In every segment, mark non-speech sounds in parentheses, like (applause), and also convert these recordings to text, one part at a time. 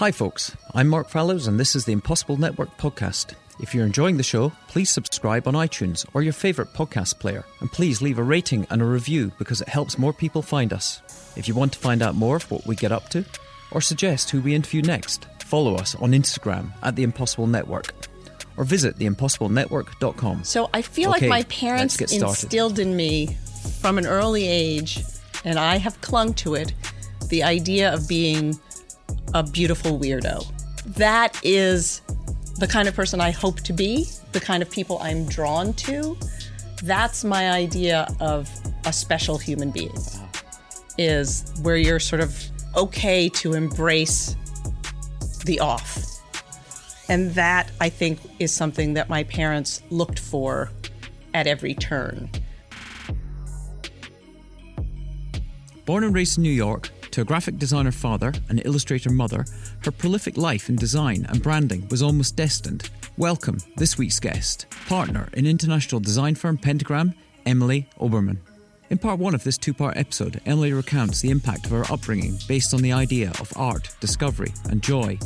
Hi, folks. I'm Mark Fallows, and this is the Impossible Network podcast. If you're enjoying the show, please subscribe on iTunes or your favourite podcast player, and please leave a rating and a review because it helps more people find us. If you want to find out more of what we get up to, or suggest who we interview next, follow us on Instagram at The Impossible Network, or visit theimpossiblenetwork.com. So I feel Okay, like my parents instilled in me from an early age, and I have clung to it, the idea of being a beautiful weirdo. That is the kind of person I hope to be, the kind of people I'm drawn to. That's my idea of a special human being. Is where you're sort of okay to embrace the off. And that, I think, is something that my parents looked for at every turn. Born and raised in New York, to a graphic designer father and illustrator mother, her prolific life in design and branding was almost destined. Welcome, this week's guest, partner in international design firm Pentagram, Emily Oberman. In part one of this two part episode, Emily recounts the impact of her upbringing based on the idea of art, discovery, and joy,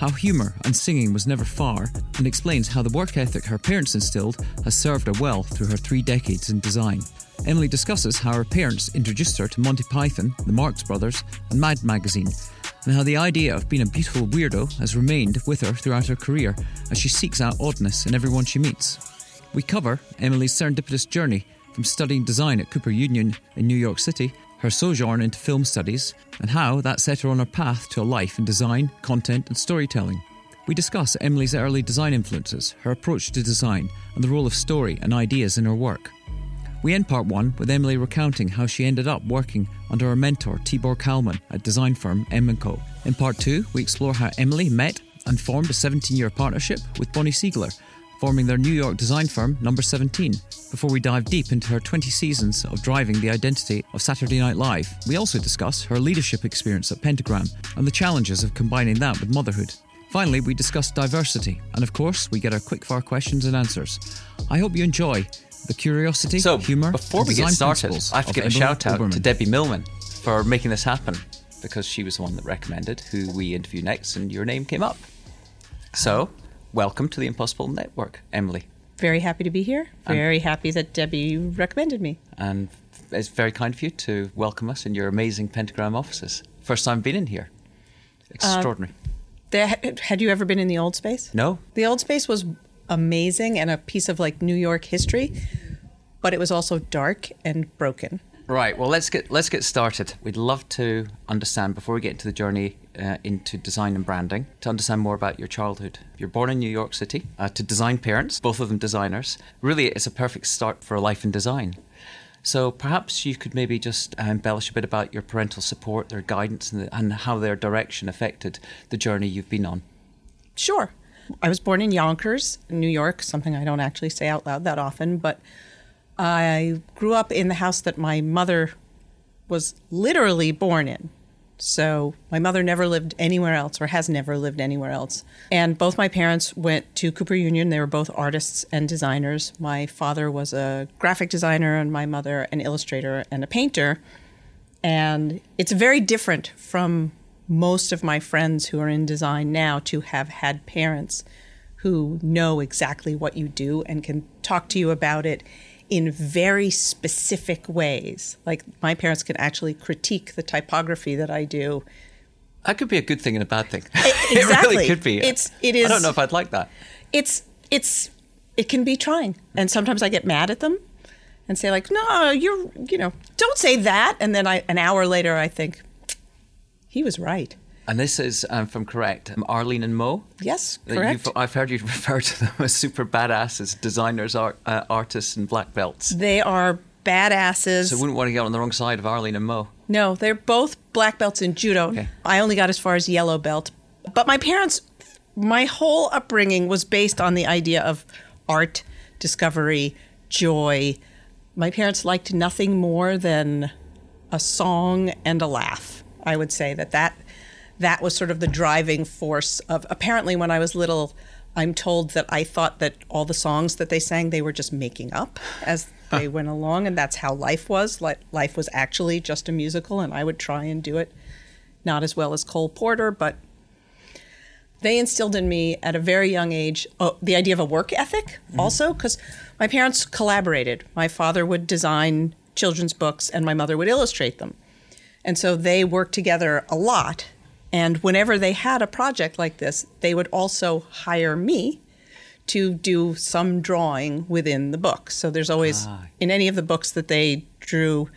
how humour and singing was never far, and explains how the work ethic her parents instilled has served her well through her three decades in design. Emily discusses how her parents introduced her to Monty Python, the Marx Brothers, and Mad Magazine, and how the idea of being a beautiful weirdo has remained with her throughout her career as she seeks out oddness in everyone she meets. We cover Emily's serendipitous journey from studying design at Cooper Union in New York City, her sojourn into film studies, and how that set her on her path to a life in design, content, and storytelling. We discuss Emily's early design influences, her approach to design, and the role of story and ideas in her work. We end part one with Emily recounting how she ended up working under her mentor Tibor Kalman at design firm M & Co. In part two, we explore how Emily met and formed a 17-year partnership with Bonnie Siegler, forming their New York design firm Number 17. Before we dive deep into her 20 seasons of driving the identity of Saturday Night Live, we also discuss her leadership experience at Pentagram and the challenges of combining that with motherhood. Finally, we discuss diversity, and of course, we get our quickfire questions and answers. I hope you enjoy the curiosity, So, humor, before we get started, I have to give a shout out Oberman. to Debbie Millman for making this happen because she was the one that recommended who we interview next, and your name came up. So, welcome to the Impossible Network, Emily. Very happy to be here. Very happy that Debbie recommended me. And it's very kind of you to welcome us in your amazing Pentagram offices. First time being in here. Uh, Extraordinary. There, had you ever been in the old space? no? The old space was amazing and a piece of like New York history, but it was also dark and broken. Right. Well, let's get let's get started. We'd love to understand before we get into the journey uh, into design and branding to understand more about your childhood. You're born in New York City uh, to design parents, both of them designers. Really, it's a perfect start for a life in design. So perhaps you could maybe just uh, embellish a bit about your parental support, their guidance, and, the, and how their direction affected the journey you've been on. Sure. I was born in Yonkers, New York, something I don't actually say out loud that often, but I grew up in the house that my mother was literally born in. So my mother never lived anywhere else or has never lived anywhere else. And both my parents went to Cooper Union. They were both artists and designers. My father was a graphic designer and my mother an illustrator and a painter. And it's very different from most of my friends who are in design now to have had parents who know exactly what you do and can talk to you about it in very specific ways. Like my parents can actually critique the typography that I do. That could be a good thing and a bad thing. (laughs) Exactly. it really could be. It's- it I don't know if I'd like that. It's it's it can be trying. And sometimes I get mad at them and say like, "No, you're, you know, don't say that." And then I an hour later I think he was right. And this is um, from correct um, Arlene and Mo. Yes, correct. You've, I've heard you refer to them as super badasses, designers, art, uh, artists, and black belts. They are badasses. So I wouldn't want to get on the wrong side of Arlene and Mo. No, they're both black belts in judo. Okay. I only got as far as yellow belt. But my parents, my whole upbringing was based on the idea of art, discovery, joy. My parents liked nothing more than a song and a laugh. I would say that that that was sort of the driving force of apparently when I was little I'm told that I thought that all the songs that they sang they were just making up as they went along and that's how life was like life was actually just a musical and I would try and do it not as well as Cole Porter but they instilled in me at a very young age oh, the idea of a work ethic mm-hmm. also because my parents collaborated. My father would design children's books and my mother would illustrate them. And so they worked together a lot. And whenever they had a project like this, they would also hire me to do some drawing within the book. So there's always, in any of the books that they drew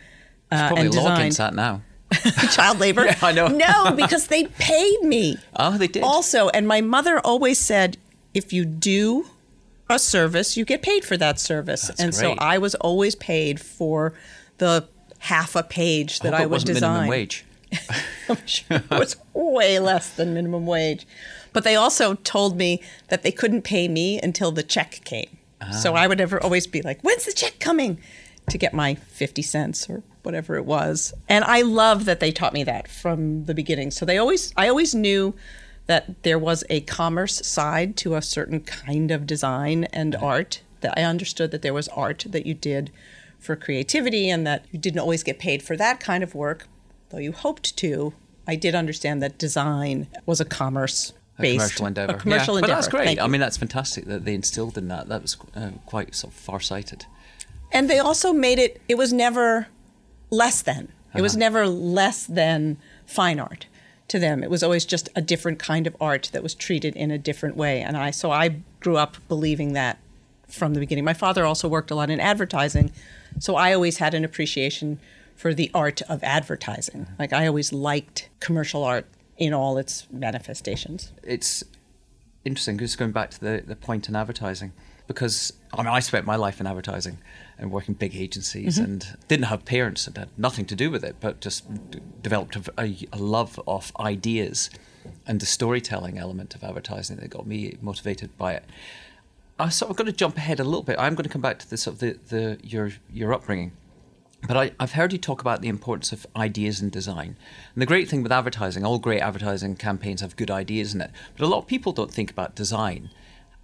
uh, Probably and designed, that now. (laughs) child labor. (laughs) Yeah, I know. no, because they paid me. Oh, they did. Also, and my mother always said, if you do a service, you get paid for that service. That's and so. I was always paid for the half a page that I, it would design. minimum wage. (laughs) I'm sure it was way less than minimum wage. But they also told me that they couldn't pay me until the check came. So ah. I would ever always be like, when's the check coming? To get my 50 cents or whatever it was. And I love that they taught me that from the beginning. So they always, I always knew that there was a commerce side to a certain kind of design and art. That I understood that there was art that you did for creativity and that you didn't always get paid for that kind of work, though you hoped to. I did understand that design was a commerce A based commercial endeavor. A commercial yeah. endeavor. But that's great. Thank I mean, that's fantastic that they instilled in that. That was uh, quite sort of far-sighted. and they also made it it was never less than it was Uh-huh. never less than fine art to them it was always just a different kind of art that was treated in a different way and i so i grew up believing that from the beginning my father also worked a lot in advertising so i always had an appreciation for the art of advertising like i always liked commercial art in all its manifestations it's interesting just going back to the, the point in advertising because I mean I spent my life in advertising and working big agencies Mm-hmm. and didn't have parents and had nothing to do with it but just d- developed a, a- a love of ideas and the storytelling element of advertising that got me motivated by it. I sort of going to jump ahead a little bit. I'm going to come back to the sort of the, the your your upbringing. But I, I've heard you talk about the importance of ideas in design. And the great thing with advertising, all great advertising campaigns have good ideas in it. But a lot of people don't think about design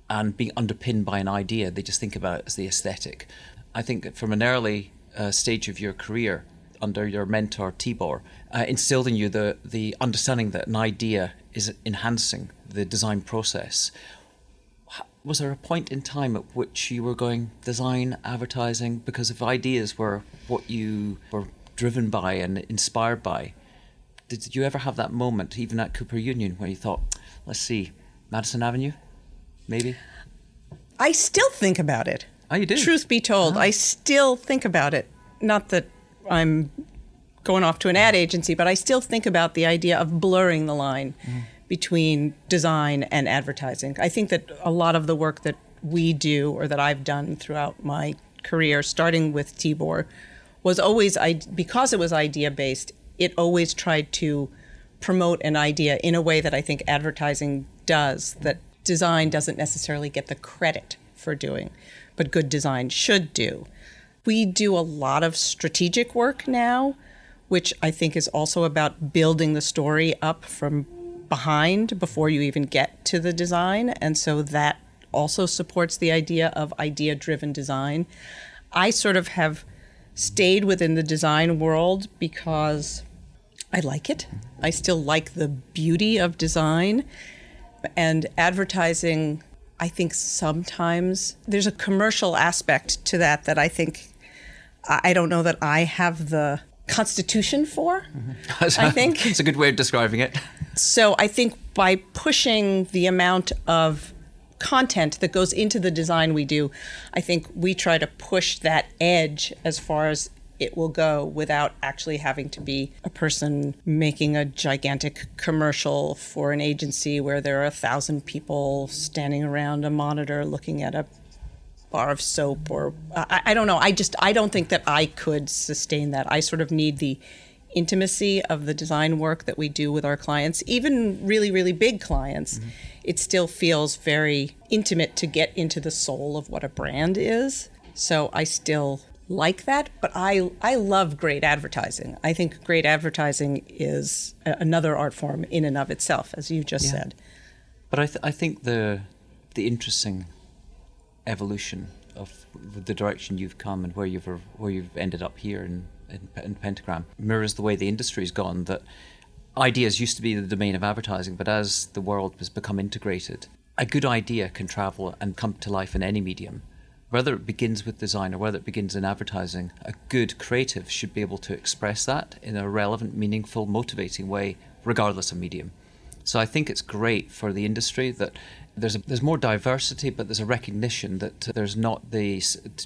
and being underpinned by an idea. They just think about it as the aesthetic. I think from an early uh, stage of your career, under your mentor Tibor, uh, instilled in you the, the understanding that an idea is enhancing the design process was there a point in time at which you were going design advertising because if ideas were what you were driven by and inspired by did you ever have that moment even at cooper union where you thought let's see madison avenue maybe I still think about it. Oh, you do? Truth be told, oh. I still think about it. Not that I'm going off to an ad agency, but I still think about the idea of blurring the line mm-hmm. Between design and advertising. I think that a lot of the work that we do or that I've done throughout my career, starting with Tibor, was always because it was idea based. It always tried to promote an idea in a way that I think advertising does. That design doesn't necessarily get the credit for doing, but good design should do. We do a lot of strategic work now, which I think is also about building the story up from behind before you even get to the design. And so that also supports the idea of idea driven design. I sort of have stayed within the design world because I like it. I still like the beauty of design. And advertising, I think sometimes there's a commercial aspect to that that I think I don't know that I have the constitution for. (laughs) I think (laughs) it's a good way of describing it so I think by pushing the amount of content that goes into the design we do, I think we try to push that edge as far as it will go without actually having to be a person making a gigantic commercial for an agency where there are a thousand people standing around a monitor looking at a bar of soap or I, I don't know. I just I don't think that I could sustain that. I sort of need the intimacy of the design work that we do with our clients, even really really big clients. Mm-hmm. It still feels very intimate to get into the soul of what a brand is. So I still like that, but I I love great advertising. I think great advertising is a, another art form in and of itself, as you just Yeah. said. But I, th- I think the the interesting evolution of the direction you've come and where you've where you've ended up here in, in, in Pentagram mirrors the way the industry's gone. That ideas used to be the domain of advertising, but as the world has become integrated, a good idea can travel and come to life in any medium. Whether it begins with design or whether it begins in advertising, a good creative should be able to express that in a relevant, meaningful, motivating way, regardless of medium. So I think it's great for the industry that there's a, there's more diversity, but there's a recognition that there's not the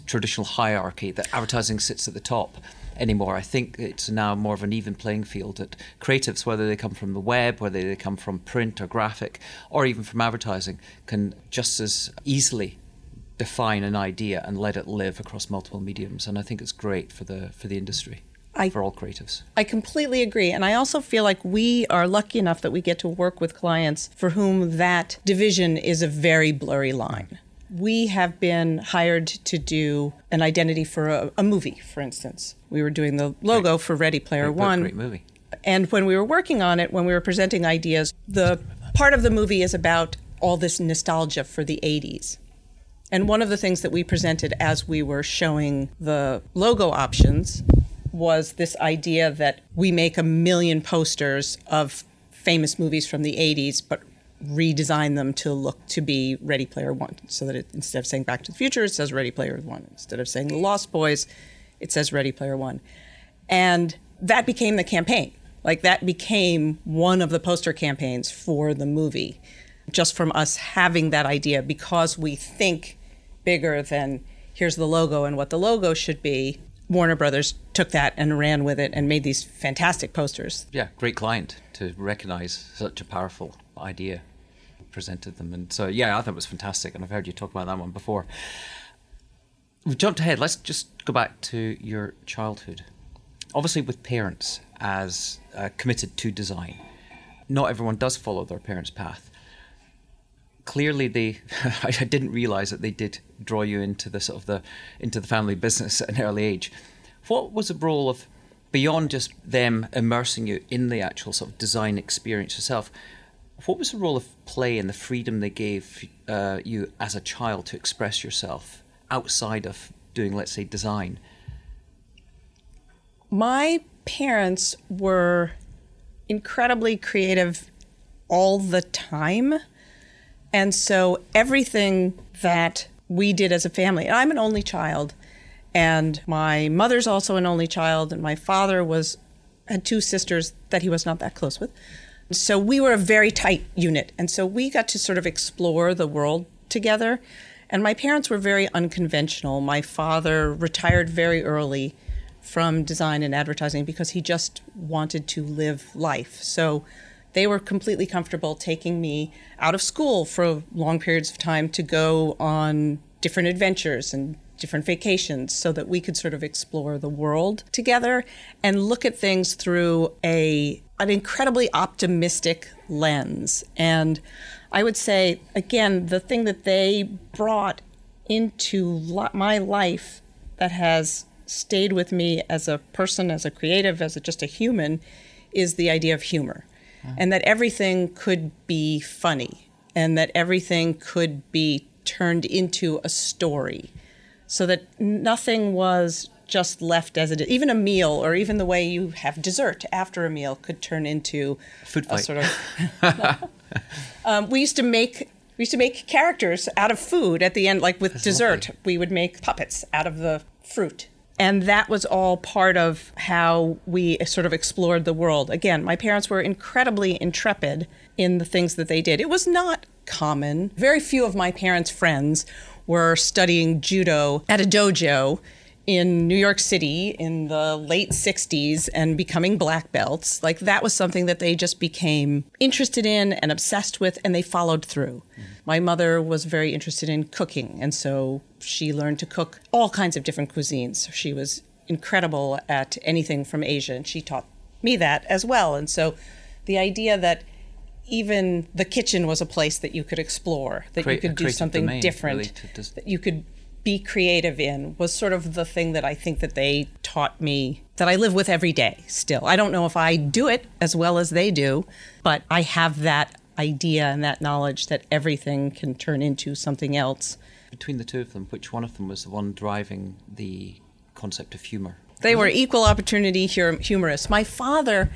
traditional hierarchy that advertising sits at the top anymore. I think it's now more of an even playing field that creatives, whether they come from the web, whether they come from print or graphic, or even from advertising, can just as easily define an idea and let it live across multiple mediums. And I think it's great for the for the industry. I, for all creatives. I completely agree. And I also feel like we are lucky enough that we get to work with clients for whom that division is a very blurry line. We have been hired to do an identity for a, a movie, for instance. We were doing the logo great. for Ready Player great, One. Great movie. And when we were working on it, when we were presenting ideas, the part of the movie is about all this nostalgia for the 80s. And one of the things that we presented as we were showing the logo options was this idea that we make a million posters of famous movies from the 80s, but redesign them to look to be Ready Player One. So that it, instead of saying Back to the Future, it says Ready Player One. Instead of saying The Lost Boys, it says Ready Player One. And that became the campaign. Like that became one of the poster campaigns for the movie, just from us having that idea because we think bigger than here's the logo and what the logo should be. Warner Brothers took that and ran with it and made these fantastic posters. Yeah, great client to recognize such a powerful idea, presented them. And so, yeah, I thought it was fantastic. And I've heard you talk about that one before. We've jumped ahead. Let's just go back to your childhood. Obviously, with parents as uh, committed to design, not everyone does follow their parents' path. Clearly, they (laughs) I didn't realize that they did draw you into the sort of the into the family business at an early age. What was the role of beyond just them immersing you in the actual sort of design experience yourself? What was the role of play and the freedom they gave uh, you as a child to express yourself outside of doing, let's say, design? My parents were incredibly creative all the time. And so everything that we did as a family. I'm an only child, and my mother's also an only child, and my father was had two sisters that he was not that close with. So we were a very tight unit, and so we got to sort of explore the world together. And my parents were very unconventional. My father retired very early from design and advertising because he just wanted to live life. So they were completely comfortable taking me out of school for long periods of time to go on different adventures and different vacations so that we could sort of explore the world together and look at things through a an incredibly optimistic lens. And i would say again the thing that they brought into my life that has stayed with me as a person as a creative as a, just a human is the idea of humor and that everything could be funny and that everything could be turned into a story so that nothing was just left as it is. Even a meal or even the way you have dessert after a meal could turn into Food a sort of. (laughs) um, we used to make we used to make characters out of food at the end, like with That's dessert. Lovely. We would make puppets out of the fruit and that was all part of how we sort of explored the world. Again, my parents were incredibly intrepid in the things that they did. It was not common. Very few of my parents' friends were studying judo at a dojo in New York City in the late 60s and becoming black belts. Like that was something that they just became interested in and obsessed with, and they followed through. Mm-hmm. My mother was very interested in cooking, and so she learned to cook all kinds of different cuisines. She was incredible at anything from Asia, and she taught me that as well. And so the idea that even the kitchen was a place that you could explore, that Create, you could do something domain, different, really, just... that you could be creative in was sort of the thing that I think that they taught me that I live with every day still. I don't know if I do it as well as they do, but I have that idea and that knowledge that everything can turn into something else. Between the two of them, which one of them was the one driving the concept of humor? They were equal opportunity humorists. My father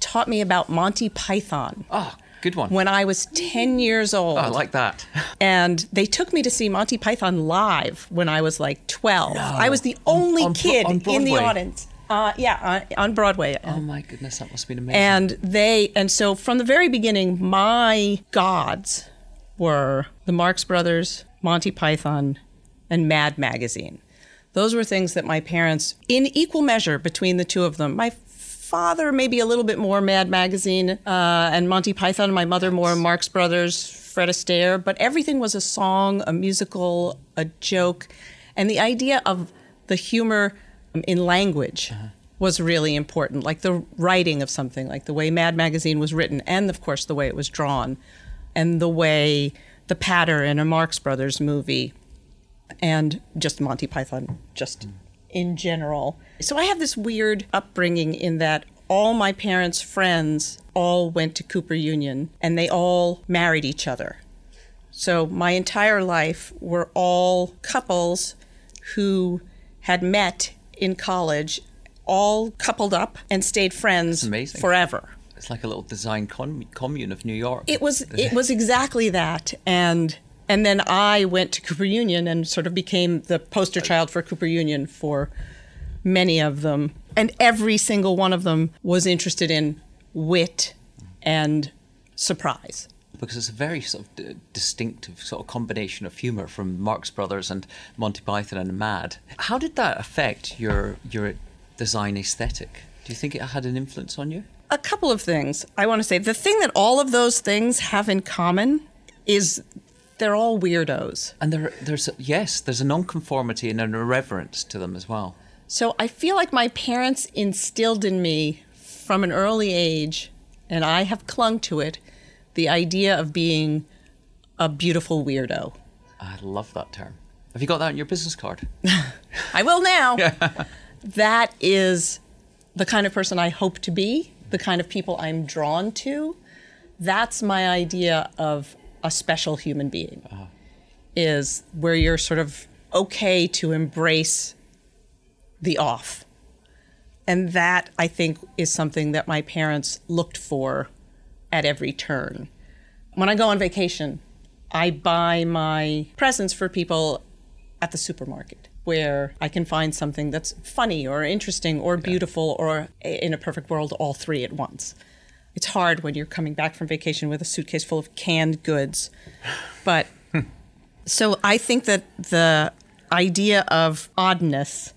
taught me about Monty Python Oh, good one. when I was 10 years old. oh, I like that. (laughs) and they took me to see Monty Python live when I was like 12. I was the only on Bro- kid on in the audience. Uh, yeah, on, on Broadway. oh my goodness, that must have been amazing. And they, and so from the very beginning, my gods were the Marx Brothers, Monty Python, and Mad Magazine. Those were things that my parents, in equal measure between the two of them, my father maybe a little bit more Mad Magazine uh, and Monty Python, my mother more Marx Brothers, Fred Astaire, but everything was a song, a musical, a joke, and the idea of the humor um, in language was really important, like the writing of something, like the way Mad Magazine was written, and of course the way it was drawn, and the way the patter in a Marx Brothers movie, and just Monty Python, just in general. So I have this weird upbringing in that all my parents' friends all went to Cooper Union, and they all married each other. So my entire life were all couples who had met in college, all coupled up and stayed friends forever. It's like a little design com- commune of New York. It was (laughs) it was exactly that, and and then I went to Cooper Union and sort of became the poster child for Cooper Union for many of them, and every single one of them was interested in wit and surprise. because it's a very sort of d- distinctive sort of combination of humor from Marx Brothers and Monty Python and Mad. How did that affect your your design aesthetic? Do you think it had an influence on you? A couple of things I want to say. The thing that all of those things have in common is they're all weirdos. And there, there's a, yes, there's a nonconformity and an irreverence to them as well. So I feel like my parents instilled in me from an early age, and I have clung to it, the idea of being a beautiful weirdo. I love that term. Have you got that on your business card? (laughs) I will now. (laughs) that is the kind of person I hope to be, the kind of people I'm drawn to. That's my idea of a special human being. Uh-huh. Is where you're sort of okay to embrace the off. And that I think is something that my parents looked for at every turn. When I go on vacation, I buy my presents for people at the supermarket where I can find something that's funny or interesting or beautiful or in a perfect world, all three at once. It's hard when you're coming back from vacation with a suitcase full of canned goods. (sighs) But so I think that the idea of oddness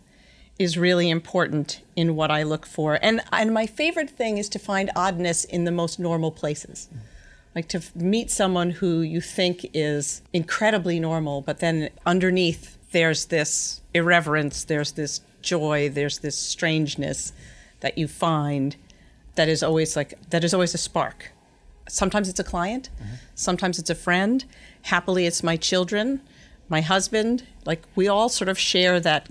is really important in what I look for. And and my favorite thing is to find oddness in the most normal places. Like to meet someone who you think is incredibly normal, but then underneath there's this irreverence, there's this joy, there's this strangeness that you find that is always like that is always a spark. Sometimes it's a client, sometimes it's a friend. Happily, it's my children, my husband. Like we all sort of share that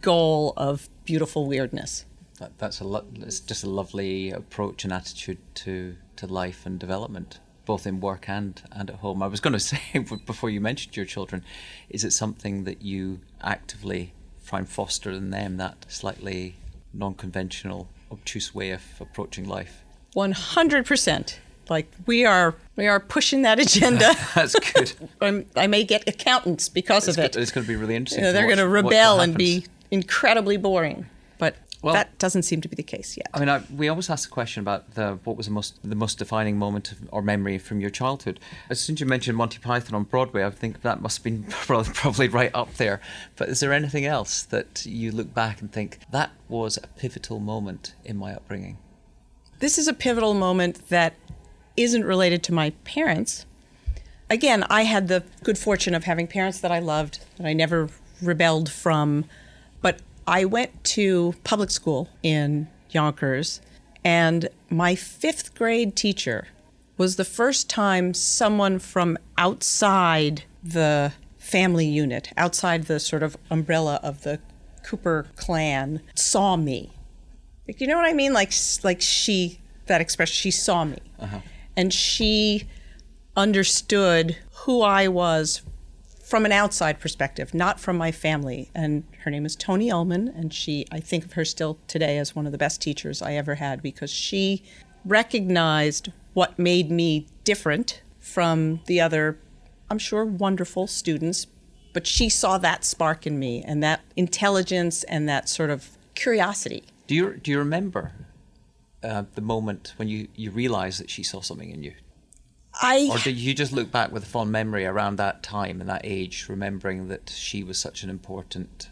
goal of beautiful weirdness. That, that's a lo- it's just a lovely approach and attitude to, to life and development, both in work and, and at home. I was going (laughs) to say before you mentioned your children, is it something that you actively try and foster in them that slightly non-conventional, obtuse way of approaching life? One hundred percent. Like we are, we are pushing that agenda. (laughs) That's good. (laughs) I'm, may get accountants because it's, of it. go- it's going to be really interesting. You know, they're going to rebel and be incredibly boring. But Well- that doesn't seem to be the case yet. I mean, I, we always ask the question about the, what was the most the most defining moment of, or memory from your childhood. As soon as you mentioned Monty Python on Broadway, I think that must have been (laughs) probably, probably right up there. But is there anything else that you look back and think that was a pivotal moment in my upbringing? this is a pivotal moment that isn't related to my parents. Again, I had the good fortune of having parents that I loved, that I never rebelled from. I went to public school in Yonkers, and my fifth grade teacher was the first time someone from outside the family unit, outside the sort of umbrella of the Cooper clan, saw me. Like, you know what I mean? Like, like she, that expression, she saw me. Uh-huh. And she understood who I was from an outside perspective, not from my family. And her name is Tony Ullman, and she, I think of her still today as one of the best teachers I ever had because she recognized what made me different from the other, I'm sure, wonderful students. But she saw that spark in me and that intelligence and that sort of curiosity. Do you do you remember uh, the moment when you you realized that she saw something in you? I Or did you just look back with a fond memory around that time and that age, remembering that she was such an important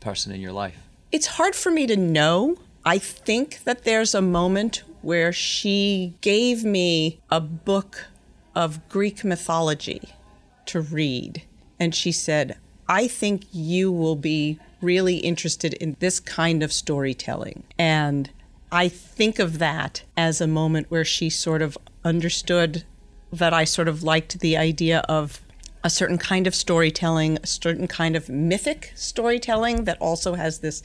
person in your life? It's hard for me to know. I think that there's a moment where she gave me a book of Greek mythology to read. And she said, I think you will be really interested in this kind of storytelling. And I think of that as a moment where she sort of understood that I sort of liked the idea of a certain kind of storytelling, a certain kind of mythic storytelling that also has this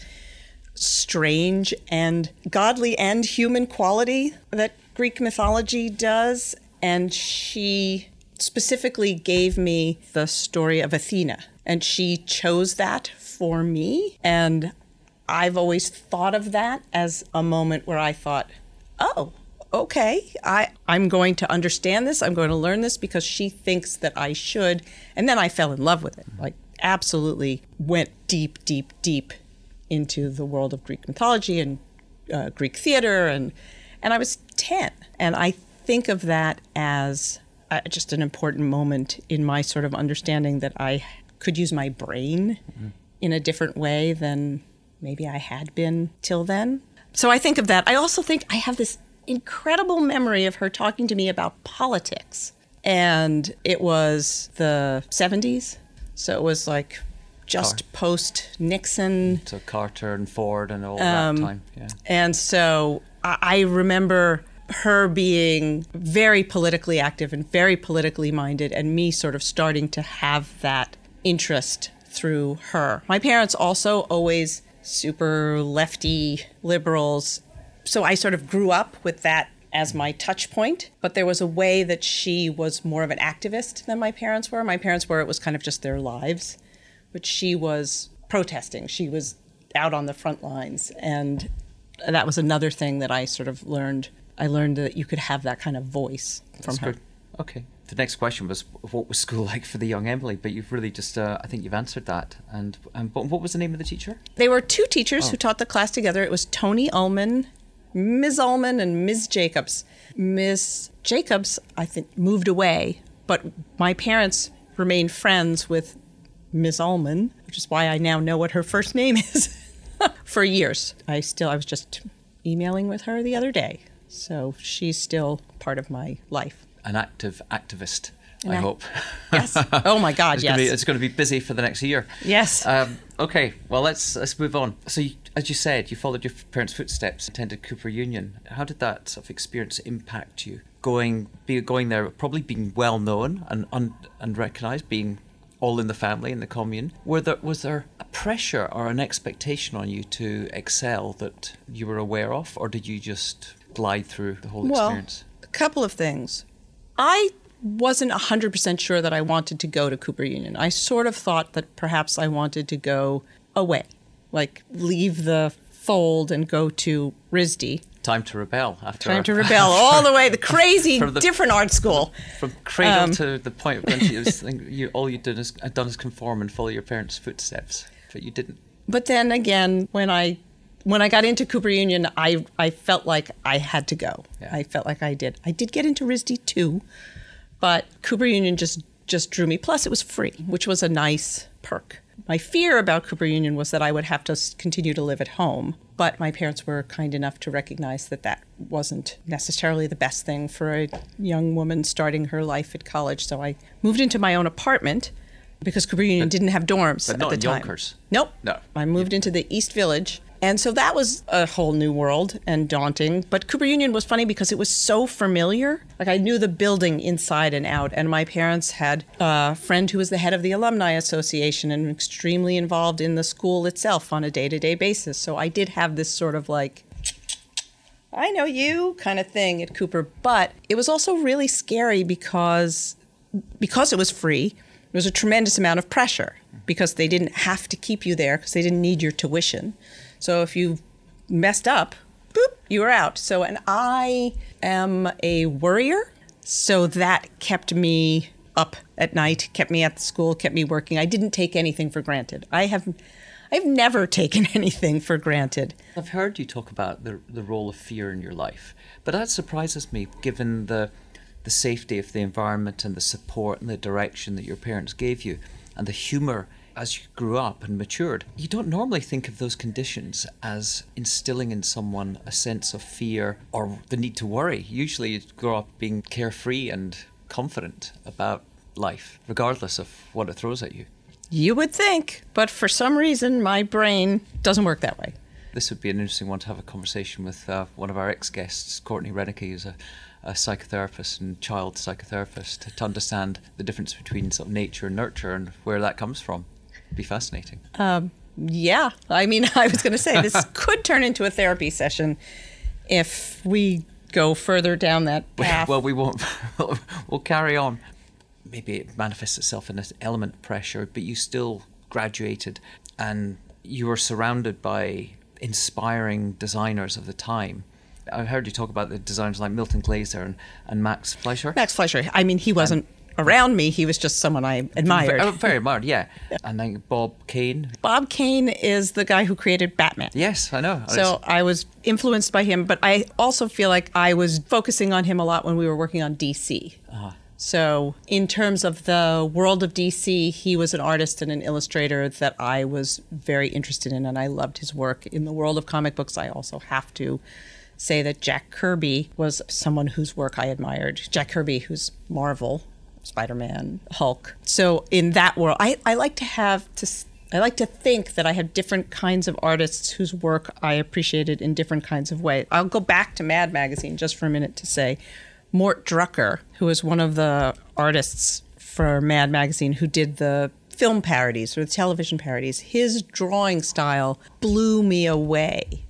strange and godly and human quality that Greek mythology does. And she specifically gave me the story of Athena, and she chose that for me. And I've always thought of that as a moment where I thought, oh, okay, I, I'm going to understand this. I'm going to learn this because she thinks that I should. And then I fell in love with it. Like, absolutely went deep, deep, deep into the world of Greek mythology and uh, Greek theater. And, and I was 10. And I think of that as uh, just an important moment in my sort of understanding that I could use my brain in a different way than maybe I had been till then. So I think of that. I also think I have this incredible memory of her talking to me about politics. And it was the 70s. So it was like just post Nixon. So Carter and Ford and all Um, that time. Yeah. And so I I remember her being very politically active and very politically minded, and me sort of starting to have that interest through her. My parents also always super lefty liberals. So I sort of grew up with that as my touch point, but there was a way that she was more of an activist than my parents were. My parents were, it was kind of just their lives, but she was protesting. She was out on the front lines. And that was another thing that I sort of learned. I learned that you could have that kind of voice from That's her. good. Okay. The next question was, what was school (laughs) like for the young Emily? But you've really just, uh, I think you've answered that. And, but what was the name of the teacher? They were two teachers who taught the class together. It was Tony Ullman, Ms. Ullman, and Ms. Jacobs. Ms. Jacobs, I think, moved away, but my parents remained friends with Ms. Ullman, which is why I now know what her first name (laughs) is. For years, I still I was just emailing with her the other day, so she's still part of my life. An active activist, I hope. Yes. Oh my God. (laughs) It's yes. Gonna be, it's going to be busy for the next year. Yes. Um, okay. Well, let's let's move on. So, you, as you said, you followed your parents' footsteps, attended Cooper Union. How did that sort of experience impact you? Going, be going there, probably being well known and un, and recognised, being all in the family in the commune. Were there was there a pressure or an expectation on you to excel that you were aware of, or did you just glide through the whole well, experience? a couple of things. I wasn't 100% sure that I wanted to go to Cooper Union. I sort of thought that perhaps I wanted to go away, like leave the fold and go to RISD. Time to rebel after Trying to rebel (laughs) all the way, the crazy, the- different art school. From cradle Um, to the point when you, (laughs) you all you did is had done is conform and follow your parents' footsteps, but you didn't. But then again, when I when I got into Cooper Union, I I felt like I had to go. Yeah. I felt like I did. I did get into RISD too, but Cooper Union just just drew me. Plus, it was free, which was a nice perk. My fear about Cooper Union was that I would have to continue to live at home, but my parents were kind enough to recognize that that wasn't necessarily the best thing for a young woman starting her life at college. So I moved into my own apartment because Cooper Union didn't have dorms but at not the time. Yonkers. Nope. No. I moved into the East Village. And so that was a whole new world and daunting. But Cooper Union was funny because it was so familiar. Like I knew the building inside and out. And my parents had a friend who was the head of the Alumni Association and extremely involved in the school itself on a day to day basis. So I did have this sort of like, I know you kind of thing at Cooper. But it was also really scary because because it was free, there was a tremendous amount of pressure because they didn't have to keep you there because they didn't need your tuition. So if you messed up, boop, You were out. So, and I am a worrier. So that kept me up at night, kept me at the school, kept me working. I didn't take anything for granted. I have I've never (laughs) taken anything for granted. I've heard you talk about the the role of fear in your life, but that surprises me given the the safety of the environment and the support and the direction that your parents gave you and the humor as you grew up and matured. You don't normally think of those conditions as instilling in someone a sense of fear or the need to worry. Usually you grow up being carefree and confident about life, regardless of what it throws at you. You would think, but for some reason, my brain doesn't work that way. This would be an interesting one to have a conversation with uh, one of our ex guests, Courtney Renicky, who's a, a psychotherapist and child psychotherapist, to, to understand the difference between sort of nature and nurture and where that comes from. It'd be fascinating. Um, yeah, I mean, (laughs) I was going to say this (laughs) could turn into a therapy session if we go further down that path. Well, we won't. (laughs) we'll carry on. Maybe it manifests itself in an element of pressure, but you still graduated and you were surrounded by inspiring designers of the time. I've heard you talk about the designers like Milton Glaser and, and Max Fleischer. Max Fleischer. I mean, he wasn't around me. He was just someone I admired. Very, very admired, yeah. And then Bob Kane. Bob Kane is the guy who created Batman. Yes, I know. So I was influenced by him, but I also feel like I was focusing on him a lot when we were working on DC. Uh-huh. So, in terms of the world of DC, he was an artist and an illustrator that I was very interested in, and I loved his work. In the world of comic books, I also have to say that Jack Kirby was someone whose work I admired. Jack Kirby, who's Marvel, Spider Man, Hulk. So, in that world, I, I like to have to. I like to think that I have different kinds of artists whose work I appreciated in different kinds of ways. I'll go back to Mad Magazine just for a minute to say Mort Drucker, who was one of the artists for Mad Magazine who did the film parodies or the television parodies, his drawing style blew me away.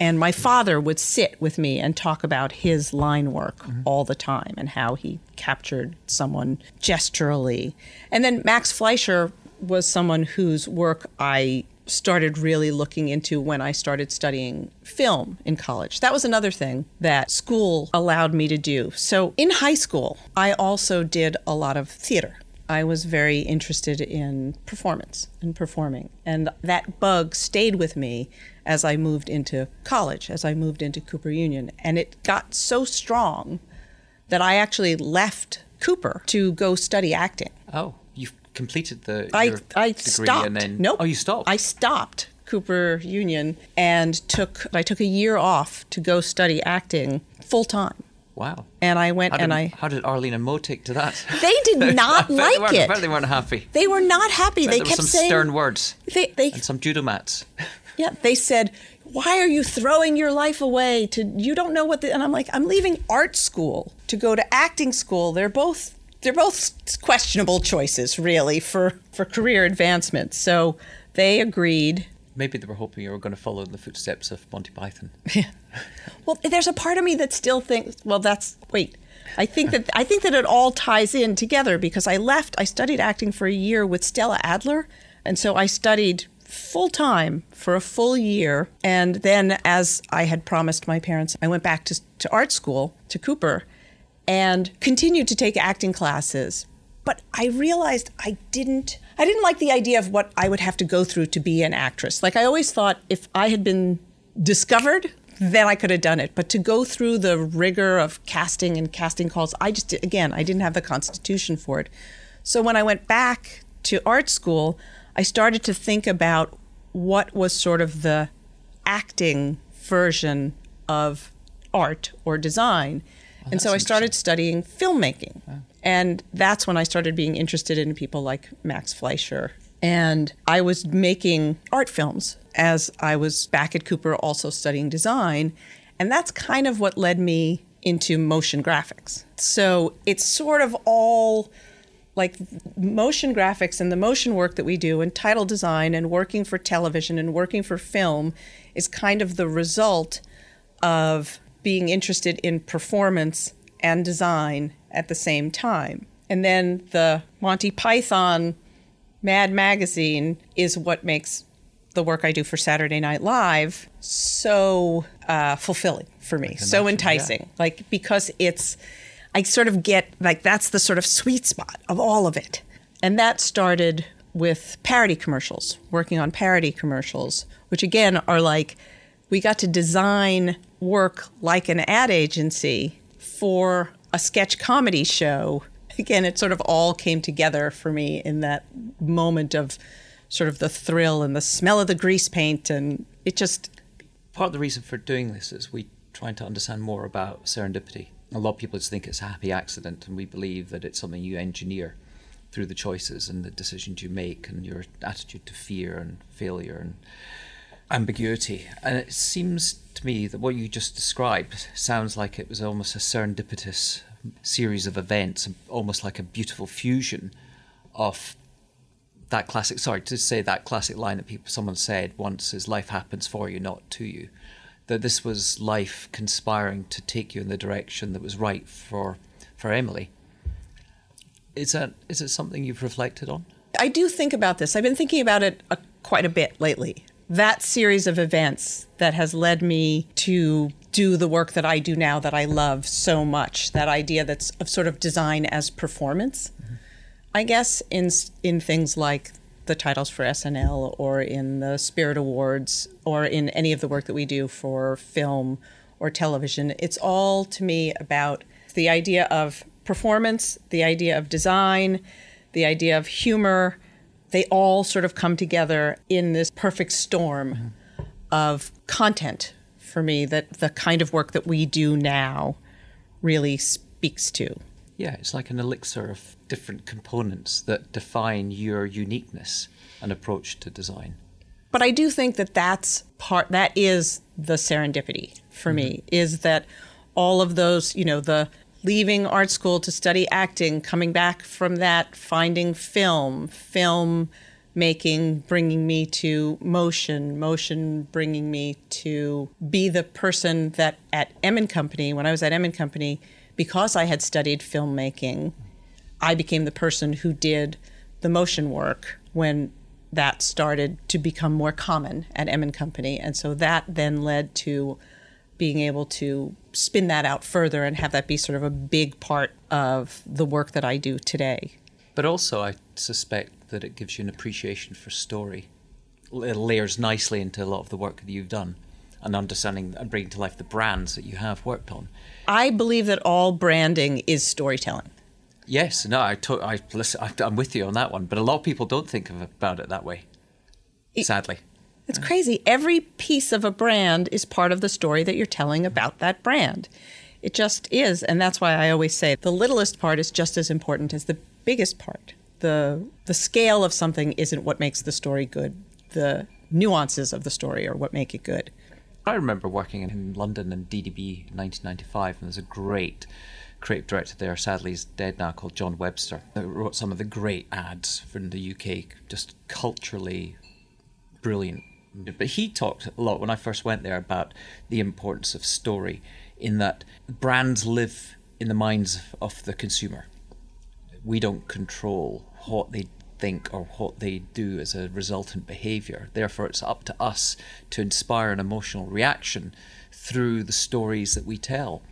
And my father would sit with me and talk about his line work mm-hmm. all the time and how he captured someone gesturally. And then Max Fleischer was someone whose work I started really looking into when I started studying film in college. That was another thing that school allowed me to do. So in high school, I also did a lot of theater. I was very interested in performance and performing. And that bug stayed with me as I moved into college, as I moved into Cooper Union. And it got so strong that I actually left Cooper to go study acting. Oh you completed the I I stopped. and then nope. oh you stopped. I stopped Cooper Union and took I took a year off to go study acting full time. Wow. And I went did, and I. How did Arlene and Mo take to that? They did (laughs) not like they it. They weren't happy. They were not happy. They kept some saying stern words. They, they and some judo mats. Yeah, they said, "Why are you throwing your life away? To you don't know what?" The, and I'm like, "I'm leaving art school to go to acting school. They're both they're both questionable choices, really, for, for career advancement. So they agreed. Maybe they were hoping you were going to follow in the footsteps of Monty Python. (laughs) Yeah. well, there's a part of me that still thinks, well, that's wait. I think that I think that it all ties in together because I left. I studied acting for a year with Stella Adler, and so I studied full time for a full year. And then, as I had promised my parents, I went back to, to art school to Cooper and continued to take acting classes. But I realized I didn't I didn't like the idea of what I would have to go through to be an actress. Like I always thought if I had been discovered, then I could have done it. But to go through the rigor of casting and casting calls, I just again, I didn't have the constitution for it. So when I went back to art school, I started to think about what was sort of the acting version of art or design oh, and so I started studying filmmaking. And that's when I started being interested in people like Max Fleischer. And I was making art films as I was back at Cooper also studying design. And that's kind of what led me into motion graphics. So it's sort of all like motion graphics and the motion work that we do and title design and working for television and working for film is kind of the result of being interested in performance and design at the same time. And then the Monty Python Mad Magazine is what makes the work I do for Saturday Night Live so uh, fulfilling for me. So enticing. yeah. Like because it's I sort of get like that's the sort of sweet spot of all of it. And that started with parody commercials, working on parody commercials, which again are like we got to design work like an ad agency for a sketch comedy show. Again, it sort of all came together for me in that moment of sort of the thrill and the smell of the grease paint and it just Part of the reason for doing this is we trying to understand more about serendipity. A lot of people just think it's a happy accident, and we believe that it's something you engineer through the choices and the decisions you make and your attitude to fear and failure and ambiguity. And it seems to me that what you just described sounds like it was almost a serendipitous series of events, almost like a beautiful fusion of that classic sorry to say that classic line that people someone said once is life happens for you not to you that this was life conspiring to take you in the direction that was right for for Emily is that is it something you've reflected on I do think about this. I've been thinking about it uh, quite a bit lately. That series of events that has led me to do the work that I do now that I love so much. That idea that's of sort of design as performance. I guess in in things like the titles for SNL or in the Spirit Awards or in any of the work that we do for film or television, it's all to me about the idea of performance, the idea of design, the idea of humor. They all sort of come together in this perfect storm of content for me that the kind of work that we do now really speaks to. Yeah it's like an elixir of different components that define your uniqueness and approach to design. But I do think that that's part that is the serendipity for me mm-hmm. is that all of those you know the leaving art school to study acting coming back from that finding film film making bringing me to motion motion bringing me to be the person that at M and Company when I was at M and Company because I had studied filmmaking I became the person who did the motion work when that started to become more common at M and Company, and so that then led to being able to spin that out further and have that be sort of a big part of the work that I do today. But also, I suspect that it gives you an appreciation for story. It layers nicely into a lot of the work that you've done and understanding and bringing to life the brands that you have worked on. I believe that all branding is storytelling. Yes, no, I, to- I listen. I, I'm with you on that one, but a lot of people don't think of about it that way. Sadly, It's crazy. Every piece of a brand is part of the story that you're telling about that brand. It just is. And that's why I always say the littlest part is just as important as the biggest part. The, the scale of something isn't what makes the story good, the nuances of the story are what make it good. I remember working in London in DDB in 1995, and there's a great creative director there. Sadly, he's dead now, called John Webster. That wrote some of the great ads from the UK, just culturally brilliant. But he talked a lot when I first went there about the importance of story, in that brands live in the minds of the consumer. We don't control what they think or what they do as a resultant behavior. Therefore, it's up to us to inspire an emotional reaction through the stories that we tell.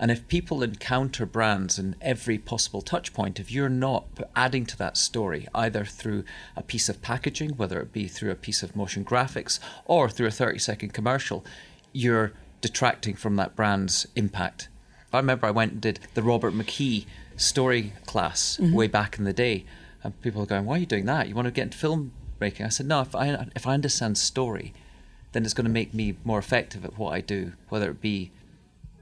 And if people encounter brands in every possible touch point, if you're not adding to that story, either through a piece of packaging, whether it be through a piece of motion graphics or through a 30 second commercial, you're detracting from that brand's impact. I remember I went and did the Robert McKee story class mm-hmm. way back in the day, and people are going, "Why are you doing that? You want to get into filmmaking?" I said, "No. If I if I understand story, then it's going to make me more effective at what I do, whether it be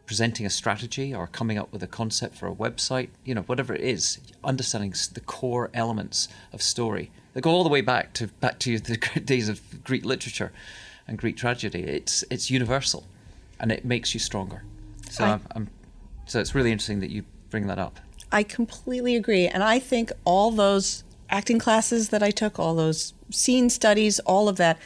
presenting a strategy or coming up with a concept for a website, you know, whatever it is, understanding the core elements of story that go all the way back to back to (laughs) the days of Greek literature and Greek tragedy. It's it's universal, and it makes you stronger. So I- I'm, I'm so it's really interesting that you bring that up. I completely agree. And I think all those acting classes that I took, all those scene studies, all of that,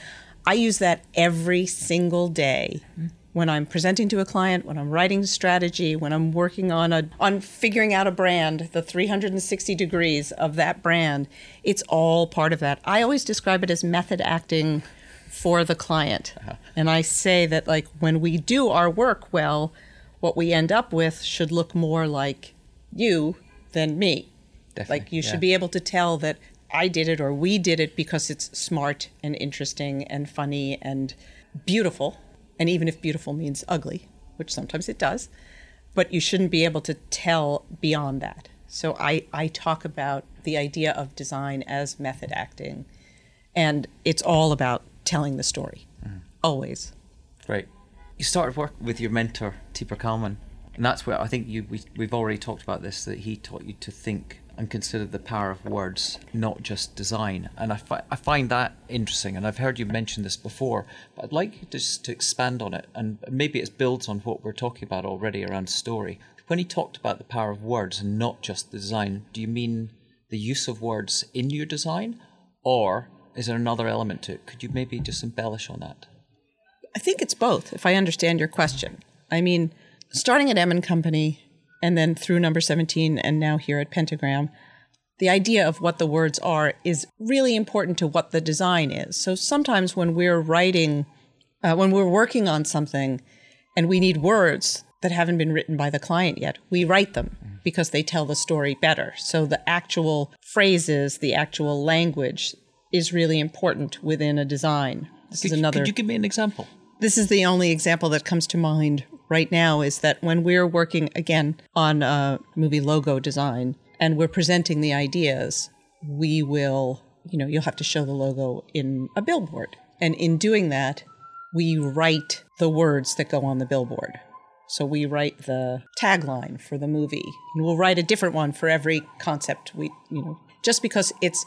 I use that every single day. Mm-hmm. When I'm presenting to a client, when I'm writing strategy, when I'm working on a on figuring out a brand, the 360 degrees of that brand, it's all part of that. I always describe it as method acting for the client. Uh-huh. And I say that like when we do our work well, what we end up with should look more like you than me. Definitely, like you yeah. should be able to tell that I did it or we did it because it's smart and interesting and funny and beautiful. And even if beautiful means ugly, which sometimes it does, but you shouldn't be able to tell beyond that. So I, I talk about the idea of design as method acting, and it's all about telling the story, mm. always. Great. You started work with your mentor, Tibor Kalman, and that's where I think you we, we've already talked about this that he taught you to think and consider the power of words, not just design. And I, fi- I find that interesting, and I've heard you mention this before, but I'd like you just to expand on it, and maybe it builds on what we're talking about already around story. When he talked about the power of words and not just the design, do you mean the use of words in your design, or is there another element to it? Could you maybe just embellish on that? I think it's both, if I understand your question. I mean, starting at M and Company and then through number 17 and now here at Pentagram, the idea of what the words are is really important to what the design is. So sometimes when we're writing, uh, when we're working on something and we need words that haven't been written by the client yet, we write them because they tell the story better. So the actual phrases, the actual language is really important within a design. This Could, is another could you give me an example? this is the only example that comes to mind right now is that when we're working again on a movie logo design and we're presenting the ideas, we will, you know, you'll have to show the logo in a billboard. And in doing that, we write the words that go on the billboard. So we write the tagline for the movie, and we'll write a different one for every concept we, you know, just because it's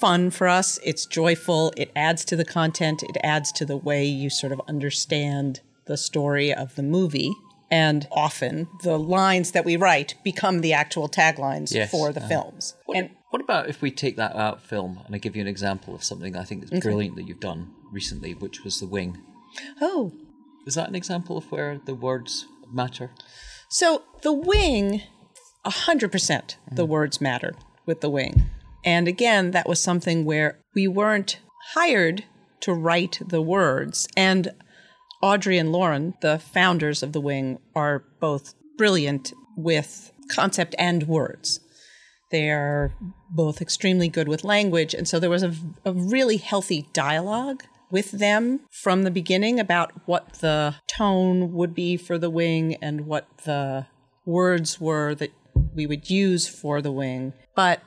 fun for us, it's joyful, it adds to the content, it adds to the way you sort of understand the story of the movie. And often the lines that we write become the actual taglines Yes, for the uh-huh. films. What, and what about if we take that out film and I give you an example of something I think is brilliant that you've done recently, which was The Wing? oh, Is that an example of where the words matter? So the wing, 100% the words matter with the wing. And again, that was something where we weren't hired to write the words. And Audrey and Lauren, the founders of the wing, are both brilliant with concept and words. They are both extremely good with language. And so there was a, a really healthy dialogue with them from the beginning about what the tone would be for the wing and what the words were that we would use for the wing. But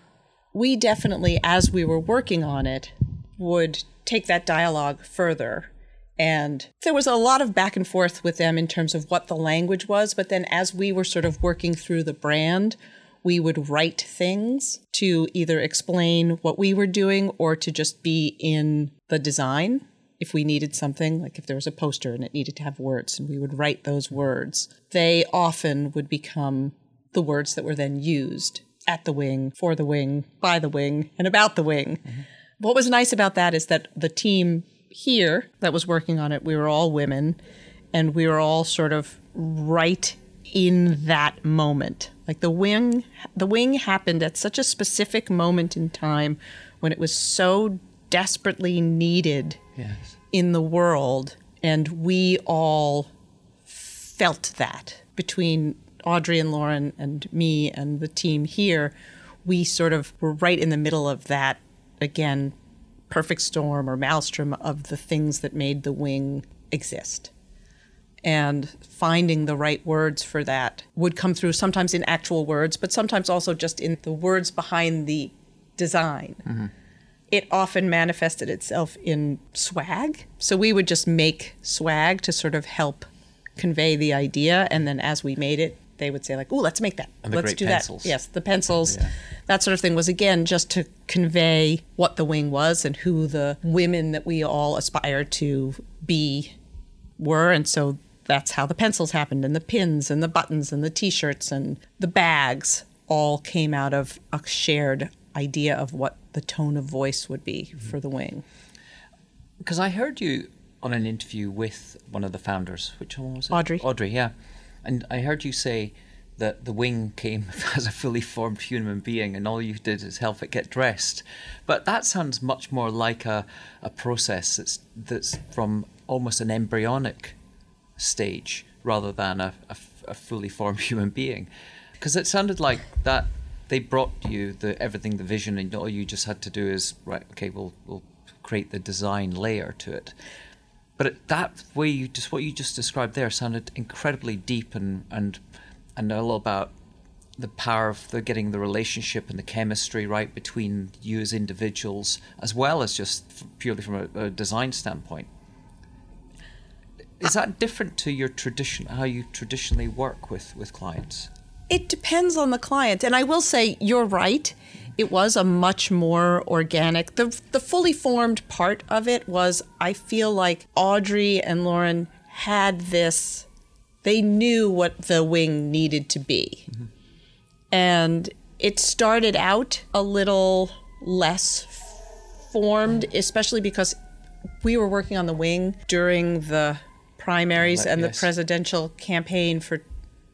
we definitely, as we were working on it, would take that dialogue further. And there was a lot of back and forth with them in terms of what the language was. But then as we were sort of working through the brand, we would write things to either explain what we were doing or to just be in the design if we needed something, like if there was a poster and it needed to have words, and we would write those words. They often would become the words that were then used at the wing, for the wing, by the wing, and about the wing. Mm-hmm. What was nice about that is that the team here that was working on it, we were all women, and we were all sort of right in that moment. Like the wing, the wing happened at such a specific moment in time when it was so desperately needed Yes. in the world, and we all felt that between Audrey and Lauren and me and the team here. We sort of were right in the middle of that again, perfect storm or maelstrom of the things that made the wing exist. And finding the right words for that would come through sometimes in actual words, but sometimes also just in the words behind the design mm-hmm. it often manifested itself in swag. So we would just make swag to sort of help convey the idea, and then as we made it, they would say like, "Oh, let's make that. Let's do pencils. that." Yes, the pencils, Yeah. that sort of thing was again just to convey what the wing was and who the women that we all aspire to be were, and so that's how the pencils happened, and the pins, and the buttons, and the T-shirts, and the bags all came out of a shared idea of what the tone of voice would be Mm-hmm. for the wing. Because I heard you on an interview with one of the founders, which one was it? Audrey. Audrey, yeah. And I heard you say that the wing came (laughs) as a fully formed human being and all you did is help it get dressed. But that sounds much more like a, a process that's, that's from almost an embryonic stage rather than a, a, a fully formed (laughs) human being. Because it sounded like that they brought you the everything, the vision, and all you just had to do is, right, okay, we'll, we'll create the design layer to it. But that way, you just what you just described there sounded incredibly deep and and and all about the power of the getting the relationship and the chemistry right between you as individuals, as well as just purely from a, a design standpoint. Is that different to your tradition, how you traditionally work with with clients? It depends on the client, and I will say you're right. It was a much more organic. The the fully formed part of it was I feel like Audrey and Lauren had this they knew what the wing needed to be. Mm-hmm. And it started out a little less formed, especially because we were working on the wing during the primaries and yes. the presidential campaign for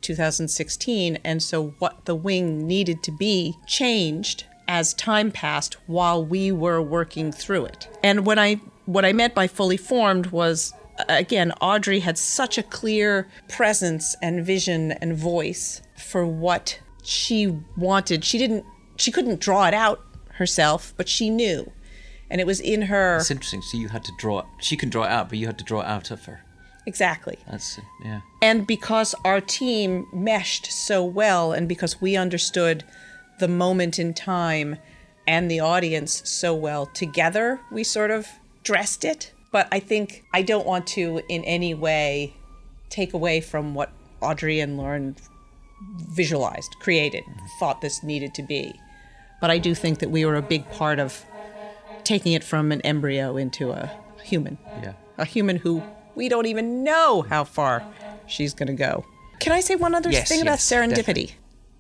2016. And so, what the wing needed to be changed as time passed while we were working through it. And when I what I meant by fully formed was again, Audrey had such a clear presence and vision and voice for what she wanted. She didn't, she couldn't draw it out herself, but she knew. And it was in her. It's interesting. So you had to draw it. She can draw it out, but you had to draw it out of her. Exactly. That's, yeah. And because our team meshed so well, and because we understood the moment in time and the audience so well, together we sort of dressed it but I think I don't want to in any way take away from what Audrey and Lauren visualized, created, thought this needed to be. But I do think that we were a big part of taking it from an embryo into a human. Yeah. A human who we don't even know how far she's going to go. Can I say one other yes, thing yes, about serendipity? Definitely.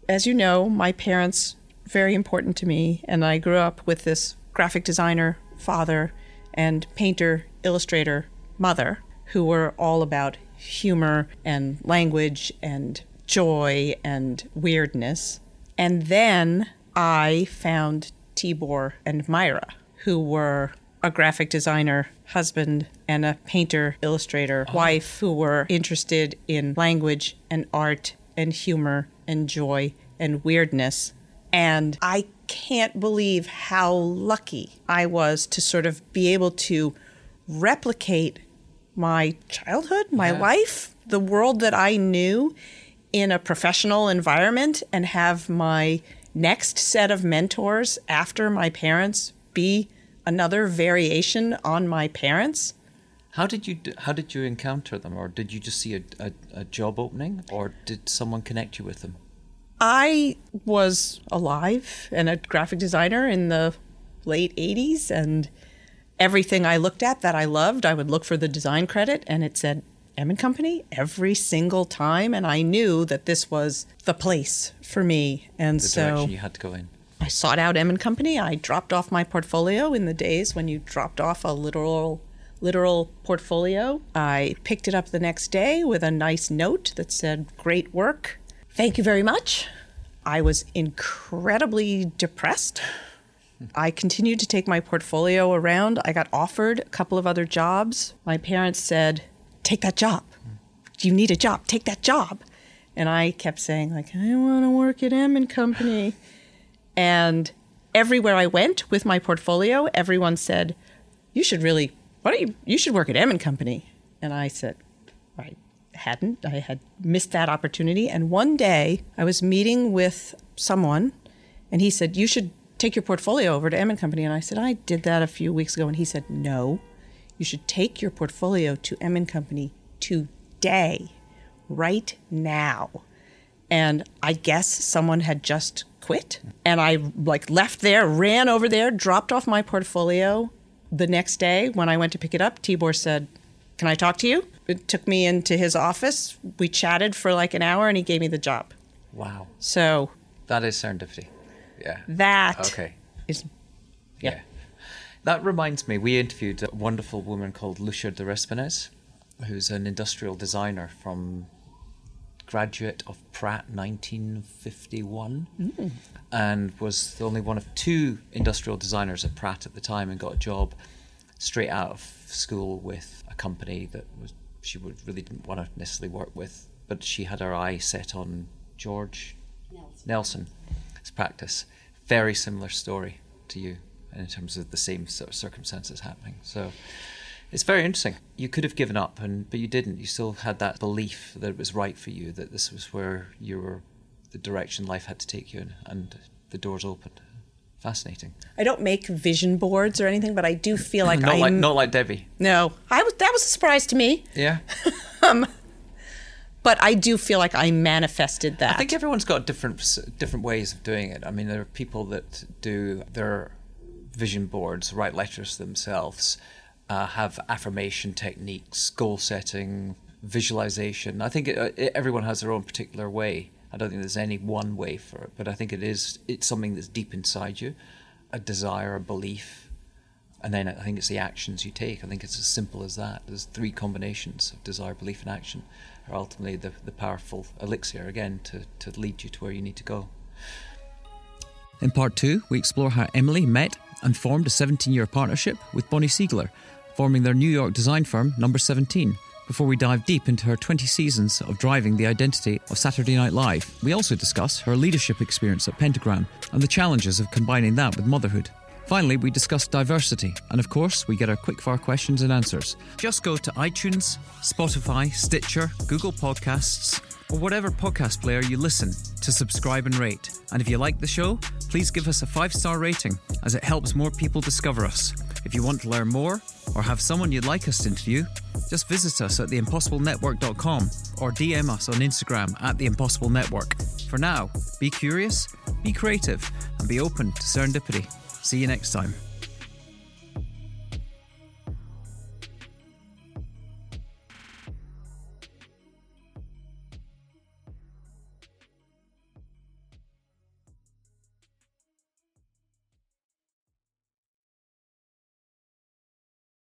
As you know, my parents very important to me and I grew up with this graphic designer father and painter illustrator mother who were all about humor and language and joy and weirdness. And then I found Tibor and Maira, who were a graphic designer husband and a painter illustrator oh. wife who were interested in language and art and humor and joy and weirdness. And I can't believe how lucky I was to sort of be able to replicate my childhood, my yeah. life, the world that I knew in a professional environment and have my next set of mentors after my parents be another variation on my parents. How did you how did you encounter them, or did you just see a, a, a job opening, or did someone connect you with them? I was alive and a graphic designer in the late '80s, and everything I looked at that I loved, I would look for the design credit and it said M and Company every single time, and I knew that this was the place for me. And the so direction you had to go in. I sought out M and Company. I dropped off my portfolio in the days when you dropped off a literal literal portfolio. I picked it up the next day with a nice note that said, "Great work. Thank you very much." I was incredibly depressed I continued to take my portfolio around. I got offered a couple of other jobs. My parents said, Take that job. You need a job. Take that job. And I kept saying, like, I want to work at M and Company. And everywhere I went with my portfolio, everyone said, You should really, why don't you, you should work at M and Company. And I said, I hadn't. I had missed that opportunity. And one day I was meeting with someone and he said, You should take your portfolio over to M and Company. And I said, I did that a few weeks ago. And he said, No, you should take your portfolio to M and Company today, right now. And I guess someone had just quit. And I like left there, ran over there, dropped off my portfolio. The next day, when I went to pick it up, Tibor said, Can I talk to you? It took me into his office. We chatted for like an hour and he gave me the job. Wow. So that is serendipity. Yeah. That okay. is yeah. yeah. That reminds me, we interviewed a wonderful woman called Lucia DeRespinis, who's an industrial designer from graduate of Pratt 1951 mm. And was the only one of two industrial designers at Pratt at the time and got a job straight out of school with a company that was she would really didn't want to necessarily work with but she had her eye set on George Nelson. Nelson practice very similar story to you in terms of the same sort of circumstances happening so it's very interesting. You could have given up, and but you didn't. You still had that belief that it was right for you, that this was where you were, the direction life had to take you, in, and the doors opened. Fascinating. I don't make vision boards or anything, but I do feel like (laughs) not I'm like not like Debbie. No, I was that was a surprise to me. Yeah. (laughs) um, but I do feel like I manifested that. I think everyone's got different different ways of doing it. I mean, there are people that do their vision boards, write letters themselves uh, have affirmation techniques, goal setting, visualization. I think it, uh, it, everyone has their own particular way. I don't think there's any one way for it, but I think it is it's something that's deep inside you, a desire, a belief, and then I think it's the actions you take. I think it's as simple as that. There's three combinations of desire, belief, and action are ultimately the, the powerful elixir again to, to lead you to where you need to go. In part two, we explore how Emily met and formed a 17 year partnership with Bonnie Siegler forming their New York design firm, Number 17, before we dive deep into her 20 seasons of driving the identity of Saturday Night Live. We also discuss her leadership experience at Pentagram and the challenges of combining that with motherhood. Finally, we discuss diversity, and of course, we get our quickfire questions and answers. Just go to iTunes, Spotify, Stitcher, Google Podcasts, or whatever podcast player you listen to subscribe and rate. And if you like the show, please give us a five star rating as it helps more people discover us. If you want to learn more or have someone you'd like us to interview, just visit us at theimpossiblenetwork.com or DM us on Instagram at The Impossible Network. For now, be curious, be creative, and be open to serendipity. See you next time.